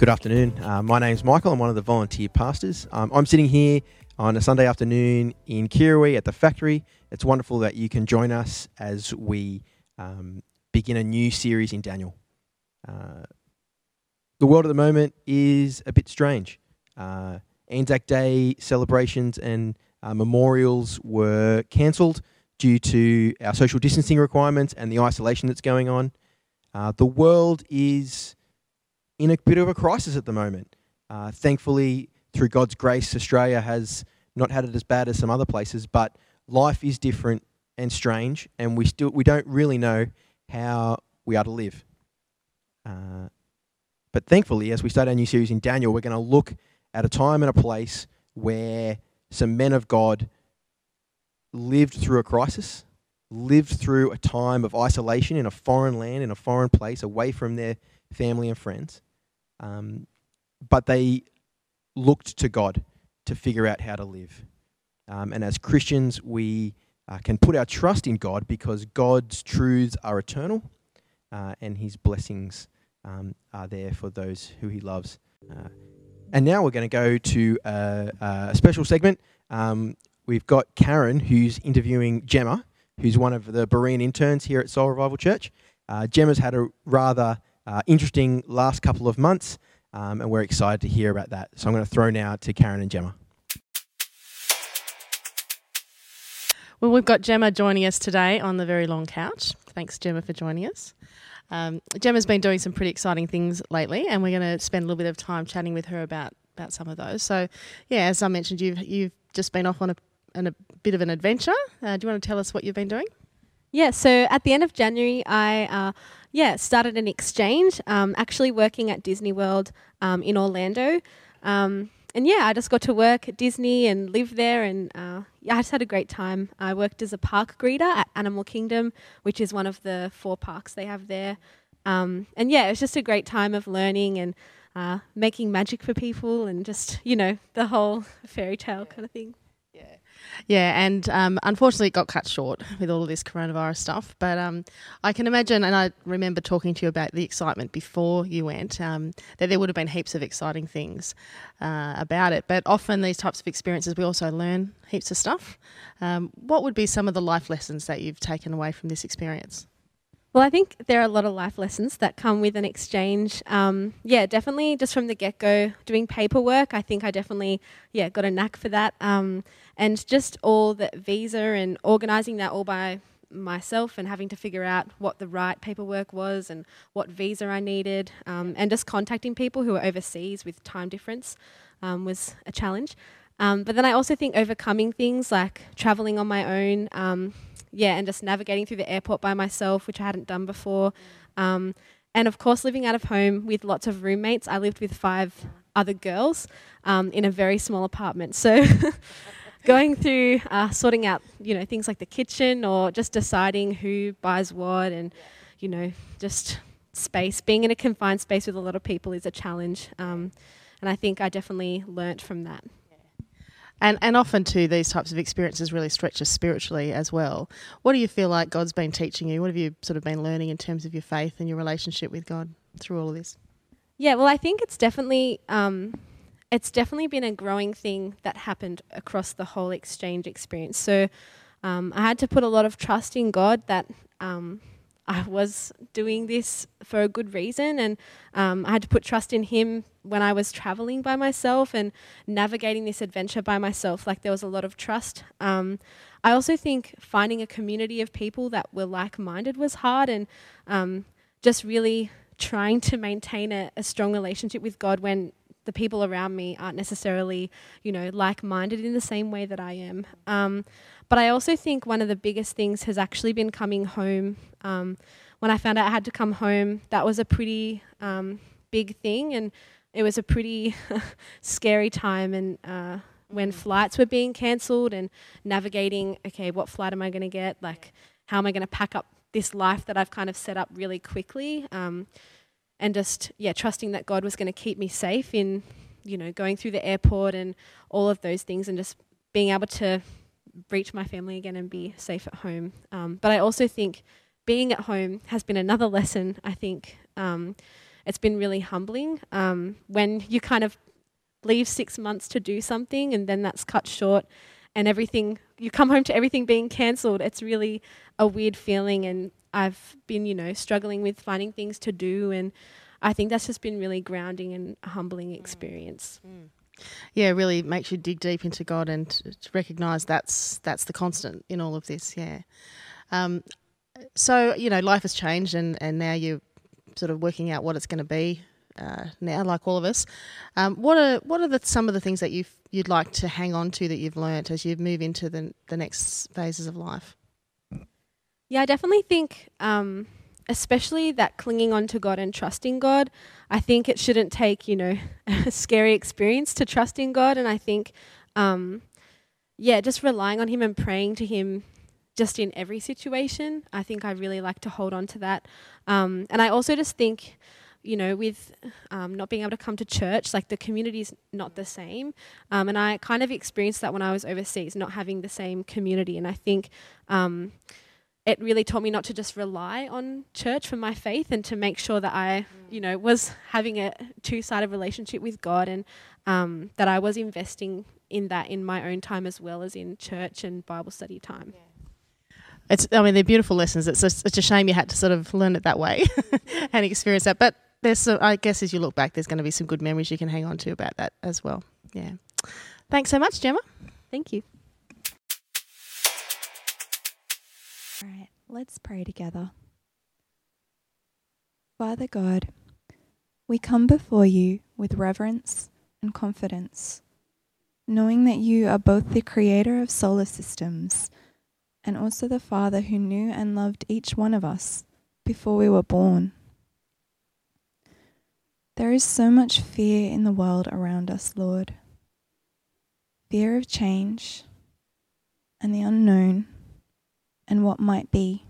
Good afternoon. Uh, my name's Michael. I'm one of the volunteer pastors. Um, I'm sitting here on a Sunday afternoon in Kirrawee at the factory. It's wonderful that you can join us as we um, begin a new series in Daniel. Uh, the world at the moment is a bit strange. Uh, Anzac Day celebrations and uh, memorials were cancelled due to our social distancing requirements and the isolation that's going on. Uh, the world is in a bit of a crisis at the moment. Uh, thankfully, through God's grace, Australia has not had it as bad as some other places, but life is different and strange, and we still we don't really know how we are to live. Uh, but thankfully, as we start our new series in Daniel, we're going to look at a time and a place where some men of God lived through a crisis, lived through a time of isolation in a foreign land, in a foreign place, away from their family and friends. Um, but they looked to God to figure out how to live. Um, and as Christians, we uh, can put our trust in God because God's truths are eternal uh, and his blessings um, are there for those who he loves. Uh, and now we're going to go to a, a special segment. Um, we've got Karen, who's interviewing Gemma, who's one of the Berean interns here at Soul Revival Church. Uh, Gemma's had a rather uh, interesting last couple of months, um, and we're excited to hear about that. So I'm going to throw now to Karen and Gemma. Well, we've got Gemma joining us today on the very long couch. Thanks, Gemma, for joining us. Um, Gemma's been doing some pretty exciting things lately, and we're going to spend a little bit of time chatting with her about about some of those. So, yeah, as I mentioned, you've you've just been off on a, on a bit of an adventure. Uh, do you want to tell us what you've been doing? Yeah, so at the end of January, I uh, yeah started an exchange. Um, actually working at Disney World um, in Orlando. Um, and yeah, I just got to work at Disney and live there, and uh, yeah, I just had a great time. I worked as a park greeter at Animal Kingdom, which is one of the four parks they have there. Um, and yeah, it was just a great time of learning and uh, making magic for people, and just you know the whole fairy tale kind of thing. Yeah, and um, unfortunately, it got cut short with all of this coronavirus stuff. But um, I can imagine, and I remember talking to you about the excitement before you went, um, that there would have been heaps of exciting things uh, about it. But often, these types of experiences, we also learn heaps of stuff. Um, what would be some of the life lessons that you've taken away from this experience? Well, I think there are a lot of life lessons that come with an exchange. Um, yeah, definitely just from the get go, doing paperwork. I think I definitely, yeah, got a knack for that. Um, and just all the visa and organising that all by myself and having to figure out what the right paperwork was and what visa I needed, um, and just contacting people who are overseas with time difference um, was a challenge. Um, but then I also think overcoming things like traveling on my own um, yeah, and just navigating through the airport by myself, which I hadn't done before. Um, and of course, living out of home with lots of roommates. I lived with five other girls um, in a very small apartment. So going through uh, sorting out, you know, things like the kitchen or just deciding who buys what and, you know, just space. Being in a confined space with a lot of people is a challenge. Um, and I think I definitely learnt from that. And and often too, these types of experiences really stretch us spiritually as well. What do you feel like God's been teaching you? What have you sort of been learning in terms of your faith and your relationship with God through all of this? Yeah, well, I think it's definitely um, it's definitely been a growing thing that happened across the whole exchange experience. So um, I had to put a lot of trust in God that um, I was doing this for a good reason, and um, I had to put trust in him when I was traveling by myself and navigating this adventure by myself. Like there was a lot of trust. Um, I also think finding a community of people that were like-minded was hard, and um, just really trying to maintain a, a strong relationship with God when the people around me aren't necessarily, you know, like-minded in the same way that I am. Um, but I also think one of the biggest things has actually been coming home. Um, when I found out I had to come home, that was a pretty um, big thing, and it was a pretty scary time. And uh, when mm. flights were being cancelled, and navigating, okay, what flight am I going to get? Like, how am I going to pack up this life that I've kind of set up really quickly? Um, and just yeah, trusting that God was going to keep me safe in, you know, going through the airport and all of those things, and just being able to reach my family again and be safe at home. Um, but I also think being at home has been another lesson. I think um, it's been really humbling um, when you kind of leave six months to do something and then that's cut short and everything you come home to everything being cancelled it's really a weird feeling and i've been you know struggling with finding things to do and i think that's just been really grounding and humbling experience mm. yeah really makes you dig deep into god and to recognize that's that's the constant in all of this yeah um, so you know life has changed and and now you're sort of working out what it's going to be uh, now, like all of us. Um, what are what are the, some of the things that you you'd like to hang on to that you've learnt as you move into the the next phases of life? Yeah, I definitely think, um, especially that clinging on to God and trusting God. I think it shouldn't take you know a scary experience to trust in God, and I think, um, yeah, just relying on Him and praying to Him just in every situation. I think I really like to hold on to that. Um, and I also just think you know, with um, not being able to come to church, like the community is not the same. Um, and I kind of experienced that when I was overseas, not having the same community. And I think um, it really taught me not to just rely on church for my faith and to make sure that I, you know, was having a two sided relationship with God and um, that I was investing in that in my own time as well as in church and Bible study time. Yeah. It's, I mean, they're beautiful lessons. It's just, it's a shame you had to sort of learn it that way and experience that. But there's some, I guess as you look back, there's going to be some good memories you can hang on to about that as well. Yeah. Thanks so much, Gemma. Thank you. All right, let's pray together. Father God, we come before you with reverence and confidence, knowing that you are both the creator of solar systems and also the Father who knew and loved each one of us before we were born. There is so much fear in the world around us, Lord. Fear of change and the unknown and what might be.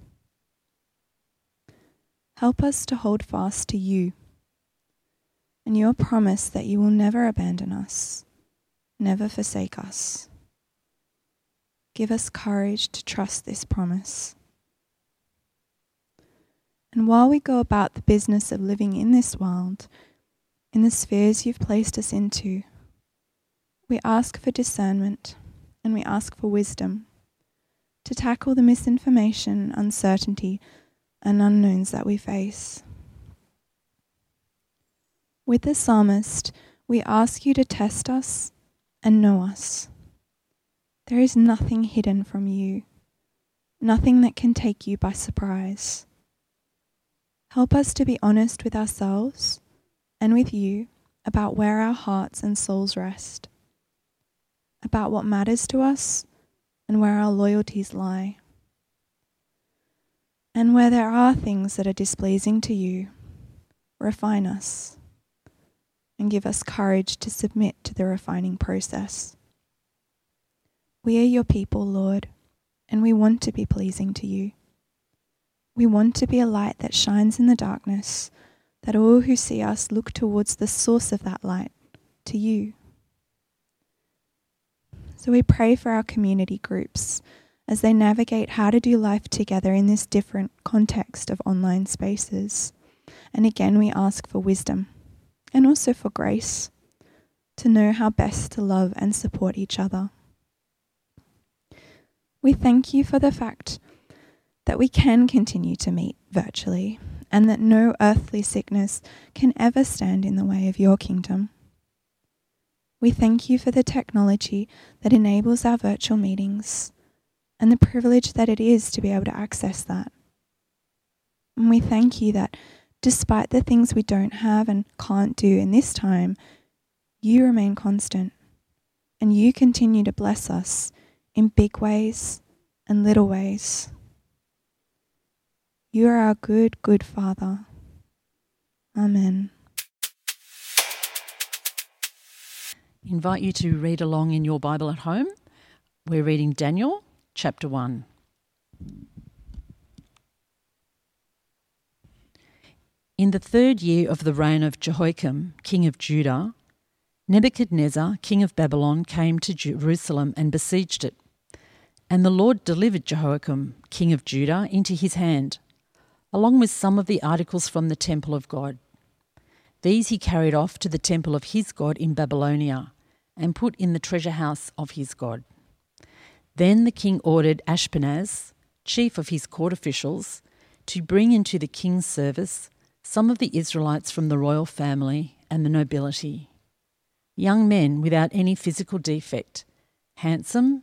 Help us to hold fast to you and your promise that you will never abandon us, never forsake us. Give us courage to trust this promise. And while we go about the business of living in this world, in the spheres you've placed us into. We ask for discernment and we ask for wisdom to tackle the misinformation, uncertainty, and unknowns that we face. With the psalmist, we ask you to test us and know us. There is nothing hidden from you, nothing that can take you by surprise. Help us to be honest with ourselves and with you about where our hearts and souls rest, about what matters to us and where our loyalties lie. And where there are things that are displeasing to you, refine us and give us courage to submit to the refining process. We are your people, Lord, and we want to be pleasing to you. We want to be a light that shines in the darkness that all who see us look towards the source of that light, to you. So we pray for our community groups as they navigate how to do life together in this different context of online spaces. And again, we ask for wisdom and also for grace to know how best to love and support each other. We thank you for the fact that we can continue to meet virtually and that no earthly sickness can ever stand in the way of your kingdom. We thank you for the technology that enables our virtual meetings and the privilege that it is to be able to access that. And we thank you that despite the things we don't have and can't do in this time, you remain constant and you continue to bless us in big ways and little ways. You are our good, good Father. Amen. Invite you to read along in your Bible at home. We're reading Daniel chapter 1. In the third year of the reign of Jehoiakim, king of Judah, Nebuchadnezzar, king of Babylon, came to Jerusalem and besieged it. And the Lord delivered Jehoiakim, king of Judah, into his hand along with some of the articles from the temple of God. These he carried off to the temple of his God in Babylonia and put in the treasure house of his God. Then the king ordered Ashpenaz, chief of his court officials, to bring into the king's service some of the Israelites from the royal family and the nobility. Young men without any physical defect, handsome,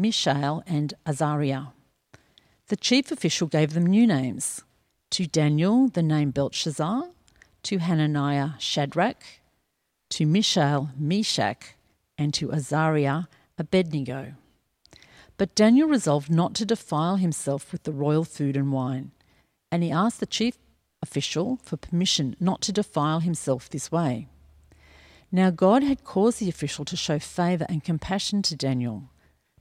Mishael, and Azariah. The chief official gave them new names. To Daniel, the name Belteshazzar, to Hananiah, Shadrach, to Mishael, Meshach, and to Azariah, Abednego. But Daniel resolved not to defile himself with the royal food and wine, and he asked the chief official for permission not to defile himself this way. Now God had caused the official to show favour and compassion to Daniel,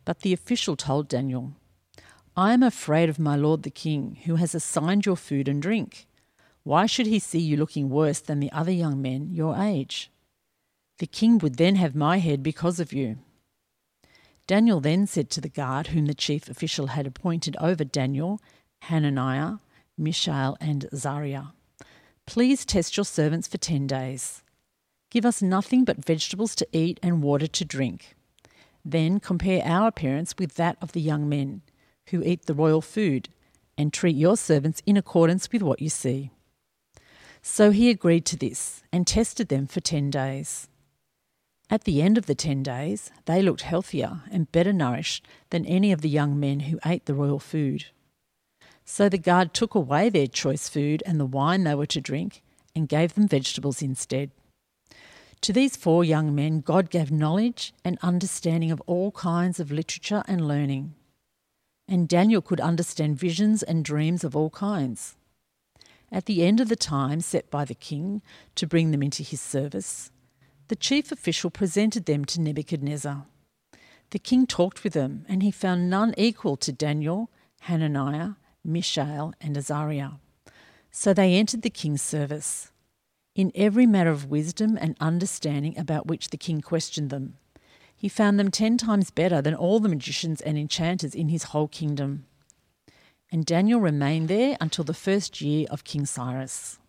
but the official told Daniel, I am afraid of my lord the king, who has assigned your food and drink. Why should he see you looking worse than the other young men your age? The king would then have my head because of you. Daniel then said to the guard whom the chief official had appointed over Daniel, Hananiah, Mishael, and Azariah, Please test your servants for ten days. Give us nothing but vegetables to eat and water to drink. Then compare our appearance with that of the young men who eat the royal food, and treat your servants in accordance with what you see. So he agreed to this and tested them for ten days. At the end of the ten days, they looked healthier and better nourished than any of the young men who ate the royal food. So the guard took away their choice food and the wine they were to drink and gave them vegetables instead. To these four young men, God gave knowledge and understanding of all kinds of literature and learning. And Daniel could understand visions and dreams of all kinds. At the end of the time set by the king to bring them into his service, the chief official presented them to Nebuchadnezzar. The king talked with them, and he found none equal to Daniel, Hananiah, Mishael, and Azariah. So they entered the king's service in every matter of wisdom and understanding about which the king questioned them. He found them ten times better than all the magicians and enchanters in his whole kingdom. And Daniel remained there until the first year of King Cyrus.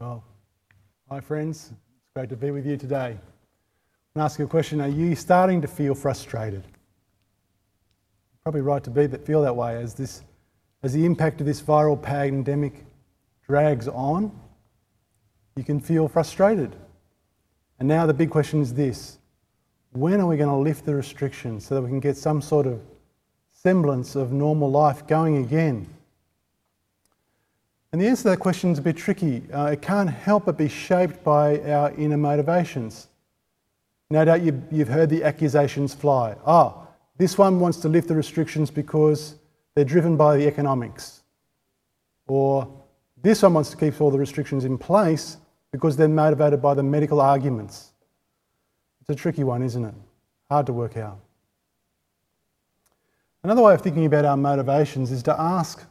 Well, hi friends, it's great to be with you today. I'm going to ask you a question Are you starting to feel frustrated? Probably right to be that feel that way as this as the impact of this viral pandemic drags on, you can feel frustrated. And now the big question is this when are we going to lift the restrictions so that we can get some sort of semblance of normal life going again? And the answer to that question is a bit tricky. Uh, it can't help but be shaped by our inner motivations. No doubt you've, you've heard the accusations fly. Ah, oh, this one wants to lift the restrictions because they're driven by the economics. Or this one wants to keep all the restrictions in place because they're motivated by the medical arguments. It's a tricky one, isn't it? Hard to work out. Another way of thinking about our motivations is to ask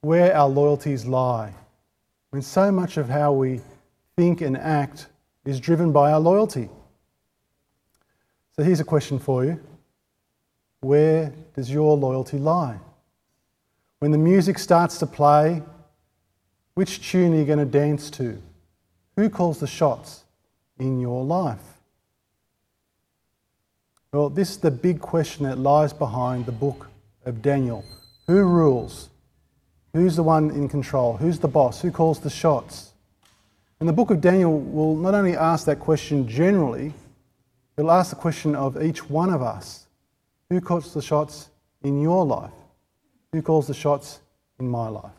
where our loyalties lie. When so much of how we think and act is driven by our loyalty. So here's a question for you Where does your loyalty lie? When the music starts to play, which tune are you going to dance to? Who calls the shots in your life? Well, this is the big question that lies behind the book of Daniel. Who rules? Who's the one in control? Who's the boss? Who calls the shots? And the book of Daniel will not only ask that question generally, it'll ask the question of each one of us who calls the shots in your life? Who calls the shots in my life?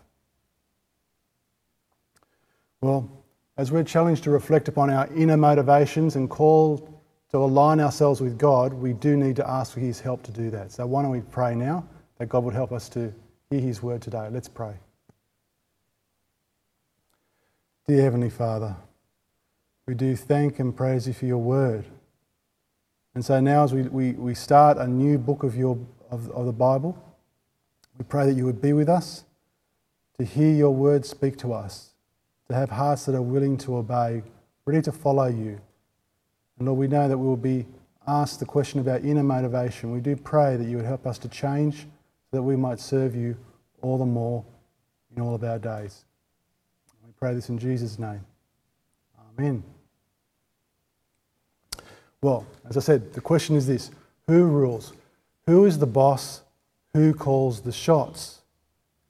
Well, as we're challenged to reflect upon our inner motivations and called to align ourselves with God, we do need to ask for His help to do that. So, why don't we pray now that God would help us to hear His word today? Let's pray. Dear Heavenly Father, we do thank and praise you for your word. And so now, as we, we, we start a new book of, your, of, of the Bible, we pray that you would be with us, to hear your word speak to us, to have hearts that are willing to obey, ready to follow you. And Lord, we know that we will be asked the question about inner motivation. We do pray that you would help us to change so that we might serve you all the more in all of our days. We pray this in Jesus' name. Amen. Well, as I said, the question is this who rules? Who is the boss? Who calls the shots?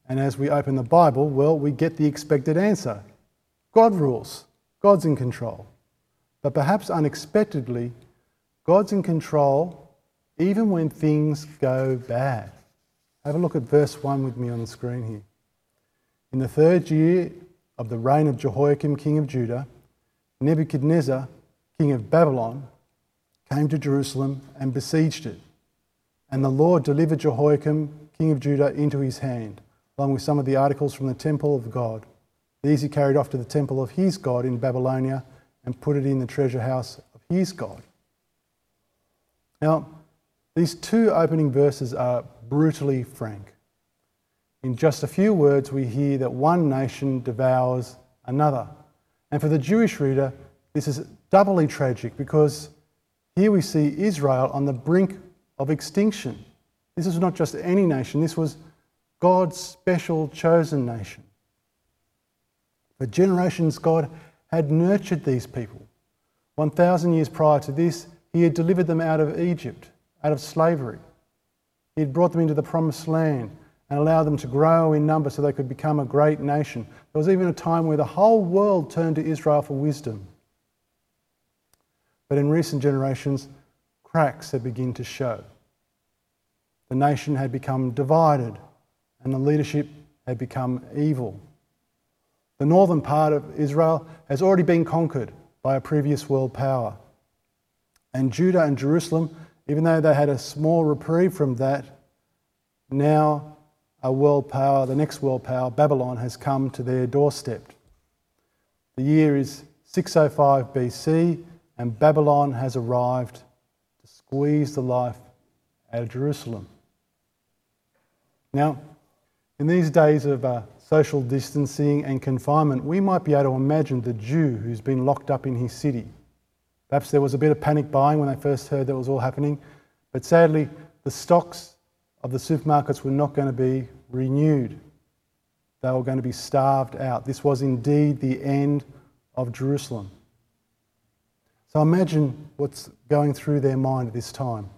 And as we open the Bible, well, we get the expected answer God rules, God's in control. But perhaps unexpectedly, God's in control even when things go bad. Have a look at verse 1 with me on the screen here. In the third year of the reign of Jehoiakim, king of Judah, Nebuchadnezzar, king of Babylon, came to Jerusalem and besieged it. And the Lord delivered Jehoiakim, king of Judah, into his hand, along with some of the articles from the temple of God. These he carried off to the temple of his God in Babylonia and put it in the treasure house of his God. Now, these two opening verses are brutally frank. In just a few words, we hear that one nation devours another. And for the Jewish reader, this is doubly tragic because here we see Israel on the brink of extinction. This is not just any nation, this was God's special chosen nation. For generations, God had nurtured these people. 1,000 years prior to this, He had delivered them out of Egypt, out of slavery. He had brought them into the promised land and allowed them to grow in number so they could become a great nation. There was even a time where the whole world turned to Israel for wisdom. But in recent generations, cracks had begun to show. The nation had become divided and the leadership had become evil. The northern part of Israel has already been conquered by a previous world power. And Judah and Jerusalem, even though they had a small reprieve from that, now a world power, the next world power, Babylon, has come to their doorstep. The year is 605 BC, and Babylon has arrived squeeze the life out of Jerusalem. Now, in these days of uh, social distancing and confinement, we might be able to imagine the Jew who's been locked up in his city. Perhaps there was a bit of panic buying when they first heard that was all happening, but sadly, the stocks of the supermarkets were not going to be renewed. They were going to be starved out. This was indeed the end of Jerusalem. So imagine what's going through their mind at this time.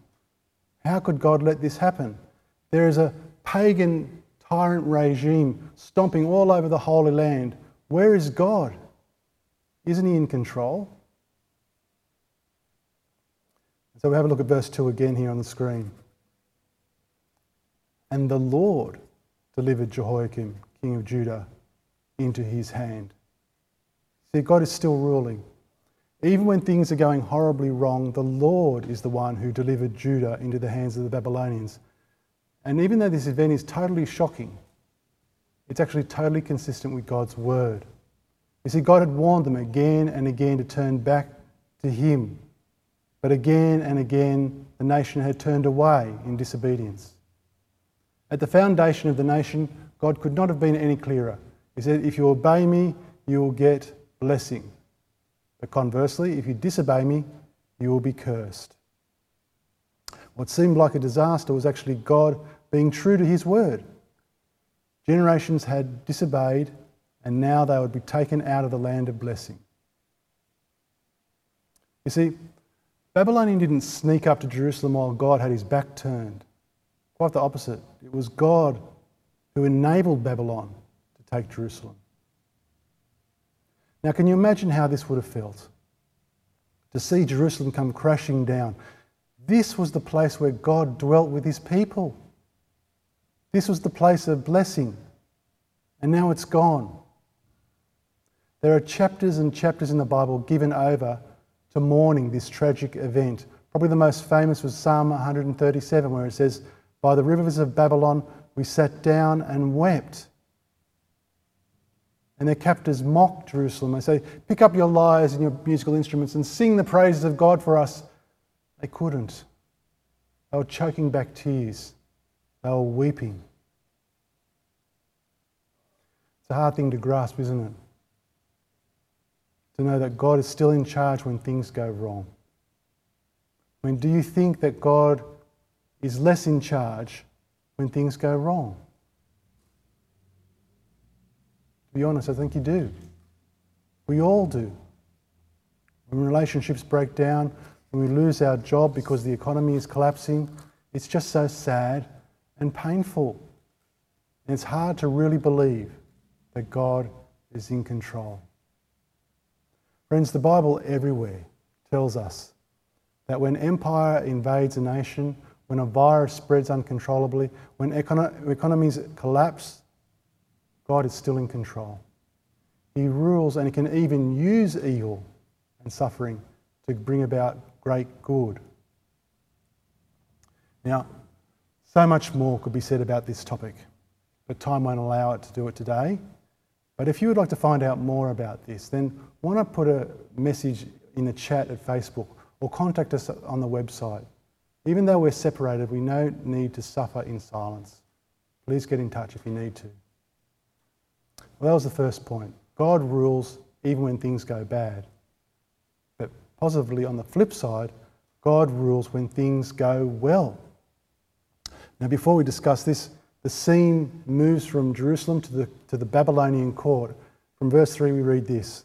How could God let this happen? There is a pagan tyrant regime stomping all over the Holy Land. Where is God? Isn't He in control? So we have a look at verse 2 again here on the screen. And the Lord delivered Jehoiakim, king of Judah, into his hand. See, God is still ruling. Even when things are going horribly wrong, the Lord is the one who delivered Judah into the hands of the Babylonians. And even though this event is totally shocking, it's actually totally consistent with God's word. You see, God had warned them again and again to turn back to Him. But again and again, the nation had turned away in disobedience. At the foundation of the nation, God could not have been any clearer. He said, If you obey me, you will get blessing. But conversely, if you disobey me, you will be cursed. What seemed like a disaster was actually God being true to his word. Generations had disobeyed, and now they would be taken out of the land of blessing. You see, Babylonian didn't sneak up to Jerusalem while God had his back turned. Quite the opposite. It was God who enabled Babylon to take Jerusalem. Now, can you imagine how this would have felt? To see Jerusalem come crashing down. This was the place where God dwelt with his people. This was the place of blessing, and now it's gone. There are chapters and chapters in the Bible given over to mourning this tragic event. Probably the most famous was Psalm 137, where it says, By the rivers of Babylon we sat down and wept. And their captors mock Jerusalem. They say, Pick up your lyres and your musical instruments and sing the praises of God for us. They couldn't. They were choking back tears. They were weeping. It's a hard thing to grasp, isn't it? To know that God is still in charge when things go wrong. I mean, do you think that God is less in charge when things go wrong? To be honest, I think you do. We all do. When relationships break down, when we lose our job because the economy is collapsing, it's just so sad and painful. And it's hard to really believe that God is in control. Friends, the Bible everywhere tells us that when empire invades a nation, when a virus spreads uncontrollably, when econo- economies collapse, God is still in control. He rules and he can even use evil and suffering to bring about great good. Now, so much more could be said about this topic, but time won't allow it to do it today. But if you would like to find out more about this, then why not put a message in the chat at Facebook or contact us on the website. Even though we're separated, we don't need to suffer in silence. Please get in touch if you need to. Well, that was the first point. God rules even when things go bad. But positively, on the flip side, God rules when things go well. Now, before we discuss this, the scene moves from Jerusalem to the, to the Babylonian court. From verse 3, we read this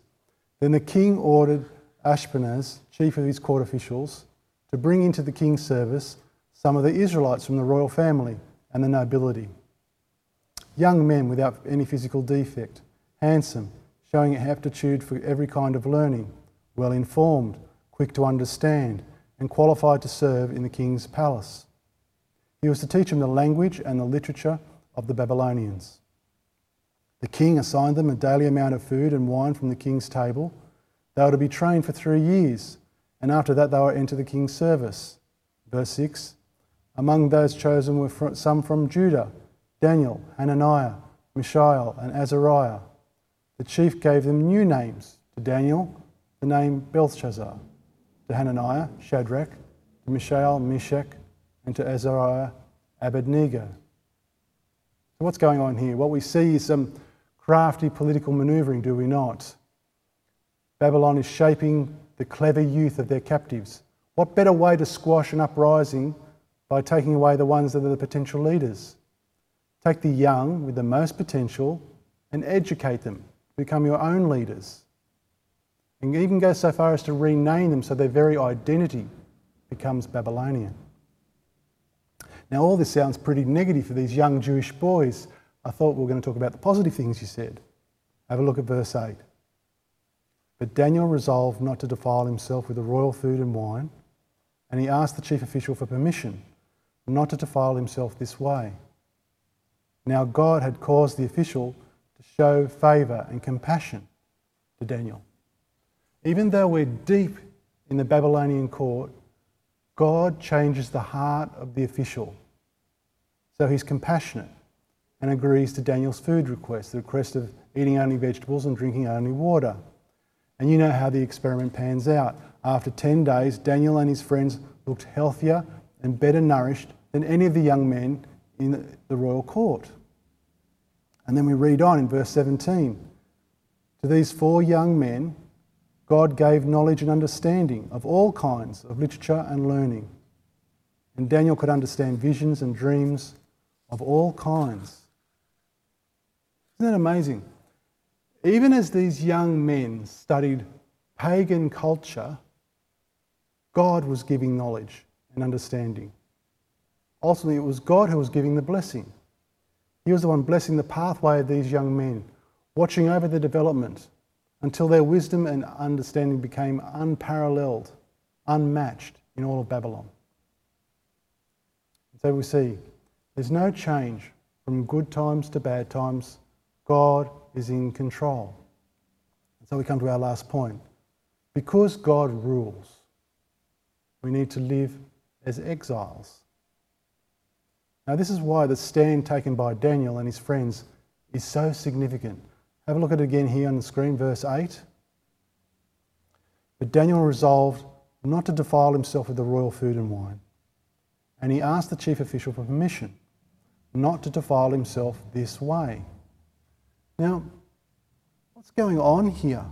Then the king ordered Ashpenaz, chief of his court officials, to bring into the king's service some of the Israelites from the royal family and the nobility. Young men without any physical defect, handsome, showing aptitude for every kind of learning, well informed, quick to understand, and qualified to serve in the king's palace. He was to teach them the language and the literature of the Babylonians. The king assigned them a daily amount of food and wine from the king's table they were to be trained for three years, and after that, they were to enter the king's service. Verse 6 Among those chosen were some from Judah Daniel, Hananiah, Mishael, and Azariah. The chief gave them new names to Daniel, the name Belteshazzar, to Hananiah, Shadrach, to Mishael, Meshach, and to Azariah, Abednego. So, what's going on here? What we see is some crafty political manoeuvring, do we not? Babylon is shaping the clever youth of their captives. What better way to squash an uprising by taking away the ones that are the potential leaders? Take the young with the most potential and educate them become your own leaders. And even go so far as to rename them so their very identity becomes Babylonian. Now, all this sounds pretty negative for these young Jewish boys. I thought we were going to talk about the positive things you said. Have a look at verse 8. But Daniel resolved not to defile himself with the royal food and wine, and he asked the chief official for permission not to defile himself this way. Now, God had caused the official to show favour and compassion to Daniel. Even though we're deep in the Babylonian court, God changes the heart of the official. So he's compassionate and agrees to Daniel's food request, the request of eating only vegetables and drinking only water. And you know how the experiment pans out. After 10 days, Daniel and his friends looked healthier and better nourished than any of the young men in the royal court. And then we read on in verse 17. To these four young men, God gave knowledge and understanding of all kinds of literature and learning. And Daniel could understand visions and dreams of all kinds. Isn't that amazing? even as these young men studied pagan culture, God was giving knowledge and understanding. Ultimately, it was God who was giving the blessing. He was the one blessing the pathway of these young men, watching over their development until their wisdom and understanding became unparalleled, unmatched in all of Babylon. So we see there's no change from good times to bad times. God is in control. And so we come to our last point. Because God rules, we need to live as exiles. Now, this is why the stand taken by Daniel and his friends is so significant. Have a look at it again here on the screen, verse 8. But Daniel resolved not to defile himself with the royal food and wine. And he asked the chief official for permission not to defile himself this way. Now, what's going on here?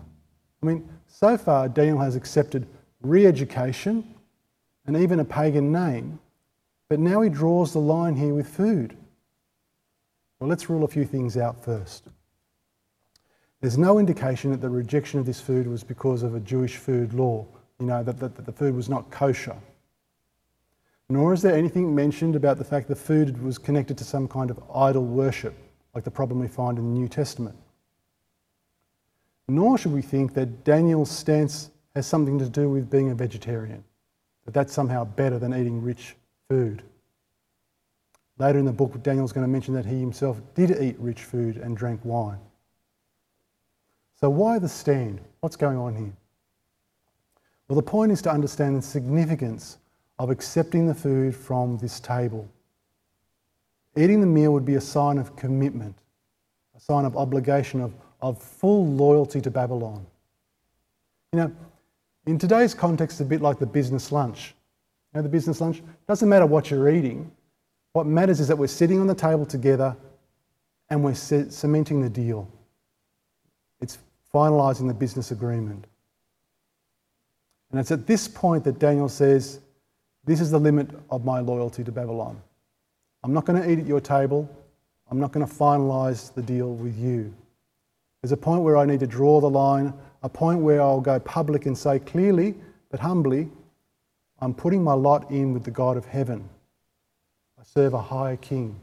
I mean, so far, Daniel has accepted re education and even a pagan name, but now he draws the line here with food. Well, let's rule a few things out first. There's no indication that the rejection of this food was because of a Jewish food law, you know, that, that, that the food was not kosher. Nor is there anything mentioned about the fact the food was connected to some kind of idol worship, like the problem we find in the New Testament. Nor should we think that Daniel's stance has something to do with being a vegetarian, that that's somehow better than eating rich food. Later in the book, Daniel's going to mention that he himself did eat rich food and drank wine. So, why the stand? What's going on here? Well, the point is to understand the significance of accepting the food from this table. Eating the meal would be a sign of commitment, a sign of obligation, of, of full loyalty to Babylon. You know, in today's context, it's a bit like the business lunch. You know, the business lunch doesn't matter what you're eating. What matters is that we're sitting on the table together and we're cementing the deal. It's finalising the business agreement. And it's at this point that Daniel says, This is the limit of my loyalty to Babylon. I'm not going to eat at your table. I'm not going to finalise the deal with you. There's a point where I need to draw the line, a point where I'll go public and say clearly but humbly, I'm putting my lot in with the God of heaven. I serve a higher king.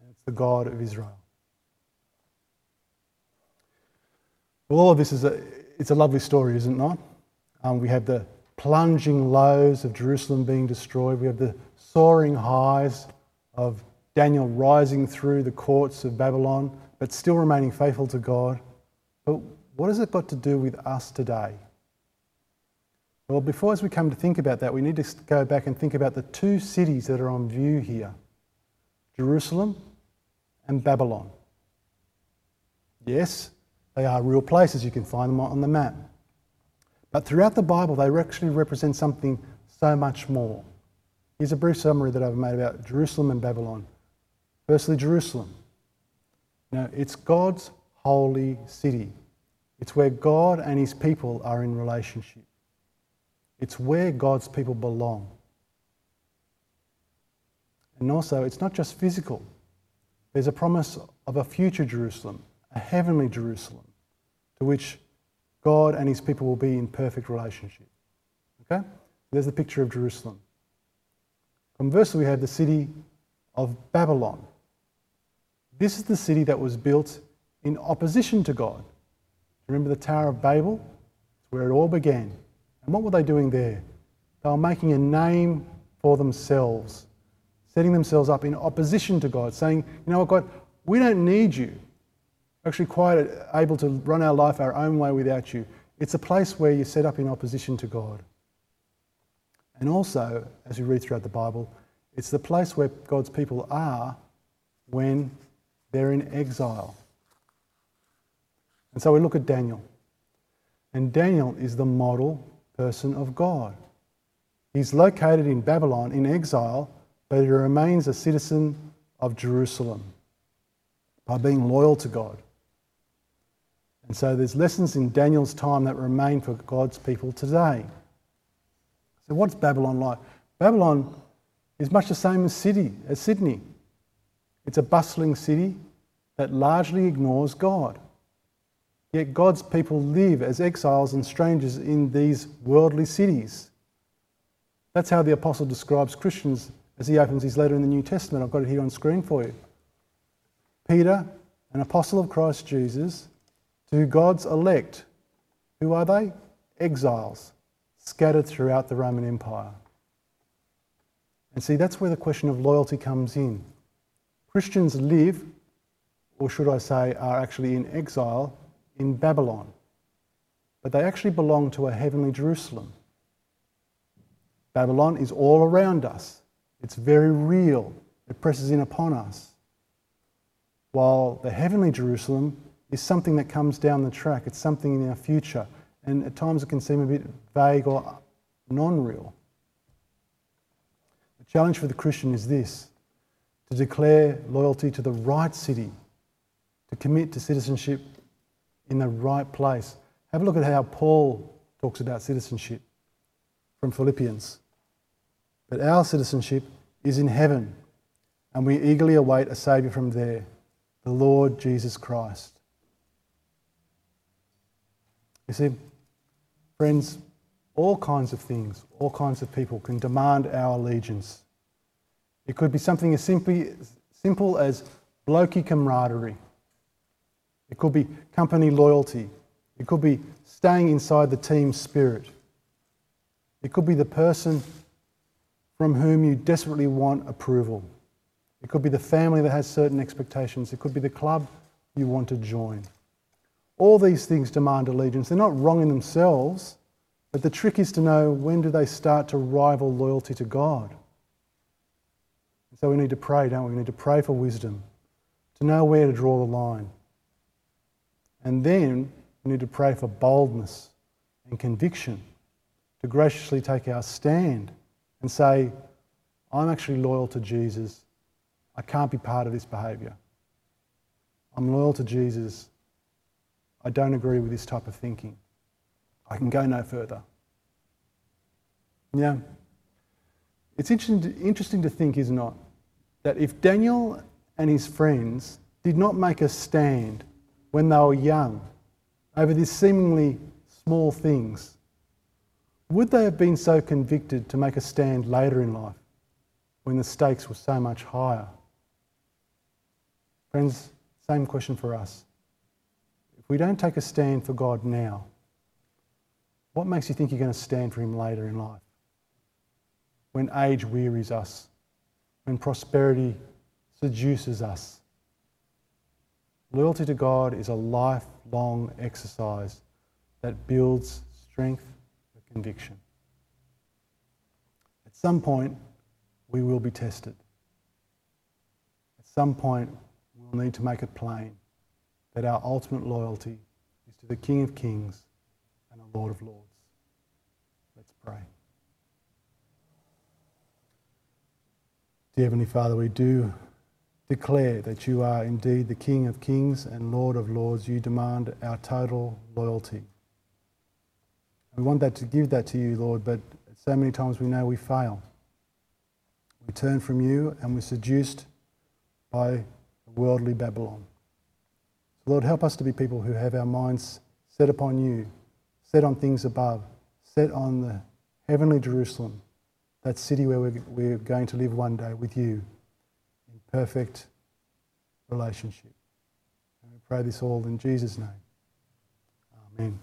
And it's the God of Israel. Well, all of this is a, it's a lovely story, is it not? Um, we have the plunging lows of Jerusalem being destroyed. We have the soaring highs of Daniel rising through the courts of Babylon, but still remaining faithful to God. But what has it got to do with us today? Well, before as we come to think about that, we need to go back and think about the two cities that are on view here Jerusalem and Babylon. Yes, they are real places, you can find them on the map. But throughout the Bible, they actually represent something so much more. Here's a brief summary that I've made about Jerusalem and Babylon. Firstly, Jerusalem. Now, it's God's holy city. It's where God and his people are in relationship. It's where God's people belong. And also, it's not just physical. There's a promise of a future Jerusalem, a heavenly Jerusalem, to which God and his people will be in perfect relationship. Okay? There's the picture of Jerusalem. Conversely, we have the city of Babylon. This is the city that was built in opposition to God. Remember the Tower of Babel? It's where it all began. And what were they doing there? They were making a name for themselves, setting themselves up in opposition to God, saying, You know what, God, we don't need you. We're actually quite able to run our life our own way without you. It's a place where you're set up in opposition to God. And also, as we read throughout the Bible, it's the place where God's people are when they're in exile. And so we look at Daniel. And Daniel is the model person of God. He's located in Babylon in exile, but he remains a citizen of Jerusalem by being loyal to God. And so there's lessons in Daniel's time that remain for God's people today. So what's Babylon like? Babylon is much the same as city as Sydney. It's a bustling city that largely ignores God. Yet God's people live as exiles and strangers in these worldly cities. That's how the apostle describes Christians as he opens his letter in the New Testament. I've got it here on screen for you. Peter, an apostle of Christ Jesus, to God's elect. Who are they? Exiles, scattered throughout the Roman Empire. And see, that's where the question of loyalty comes in. Christians live, or should I say, are actually in exile in Babylon, but they actually belong to a heavenly Jerusalem. Babylon is all around us, it's very real, it presses in upon us. while the heavenly Jerusalem is something that comes down the track. It's something in our future. And at times it can seem a bit vague or non real. The challenge for the Christian is this to declare loyalty to the right city, to commit to citizenship in the right place. Have a look at how Paul talks about citizenship from Philippians. But our citizenship is in heaven, and we eagerly await a Saviour from there, the Lord Jesus Christ. You see, friends, all kinds of things, all kinds of people can demand our allegiance. It could be something as simply, simple as blokey camaraderie. It could be company loyalty. It could be staying inside the team spirit. It could be the person from whom you desperately want approval. It could be the family that has certain expectations. It could be the club you want to join. All these things demand allegiance. They're not wrong in themselves, but the trick is to know when do they start to rival loyalty to God. So we need to pray, don't we? We need to pray for wisdom, to know where to draw the line. And then we need to pray for boldness and conviction to graciously take our stand and say, I'm actually loyal to Jesus. I can't be part of this behaviour. I'm loyal to Jesus. I don't agree with this type of thinking. I can go no further. Yeah. It's interesting to, interesting to think, is not, that if Daniel and his friends did not make a stand when they were young over these seemingly small things, would they have been so convicted to make a stand later in life when the stakes were so much higher? Friends, same question for us. If we don't take a stand for God now, what makes you think you're going to stand for Him later in life? When age wearies us, when prosperity seduces us. Loyalty to God is a lifelong exercise that builds strength for conviction. At some point, we will be tested. At some point, we'll need to make it plain that our ultimate loyalty is to the King of Kings and the Lord of Lords. Let's pray. Dear Heavenly Father, we do declare that you are indeed the King of Kings and Lord of Lords. You demand our total loyalty. We want that to give that to you, Lord, but so many times we know we fail. We turn from you and we're seduced by worldly Babylon. So, Lord, help us to be people who have our minds set upon you, set on things above, set on the heavenly Jerusalem, that city where we're, going to live one day with you perfect relationship. And we pray this all in Jesus' name. Amen.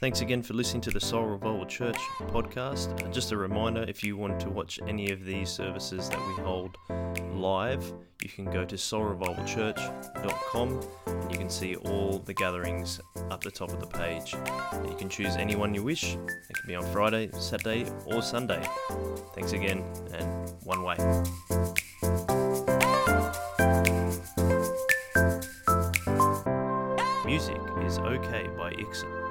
Thanks again for listening to the Soul Revival Church podcast. Just a reminder if you want to watch any of these services that we hold live, you can go to soulrevivalchurch.com and you can see all the gatherings up the top of the page. You can choose any one you wish. It can be on Friday, Saturday, or Sunday. Thanks again, and one way. Music is okay by Ixon.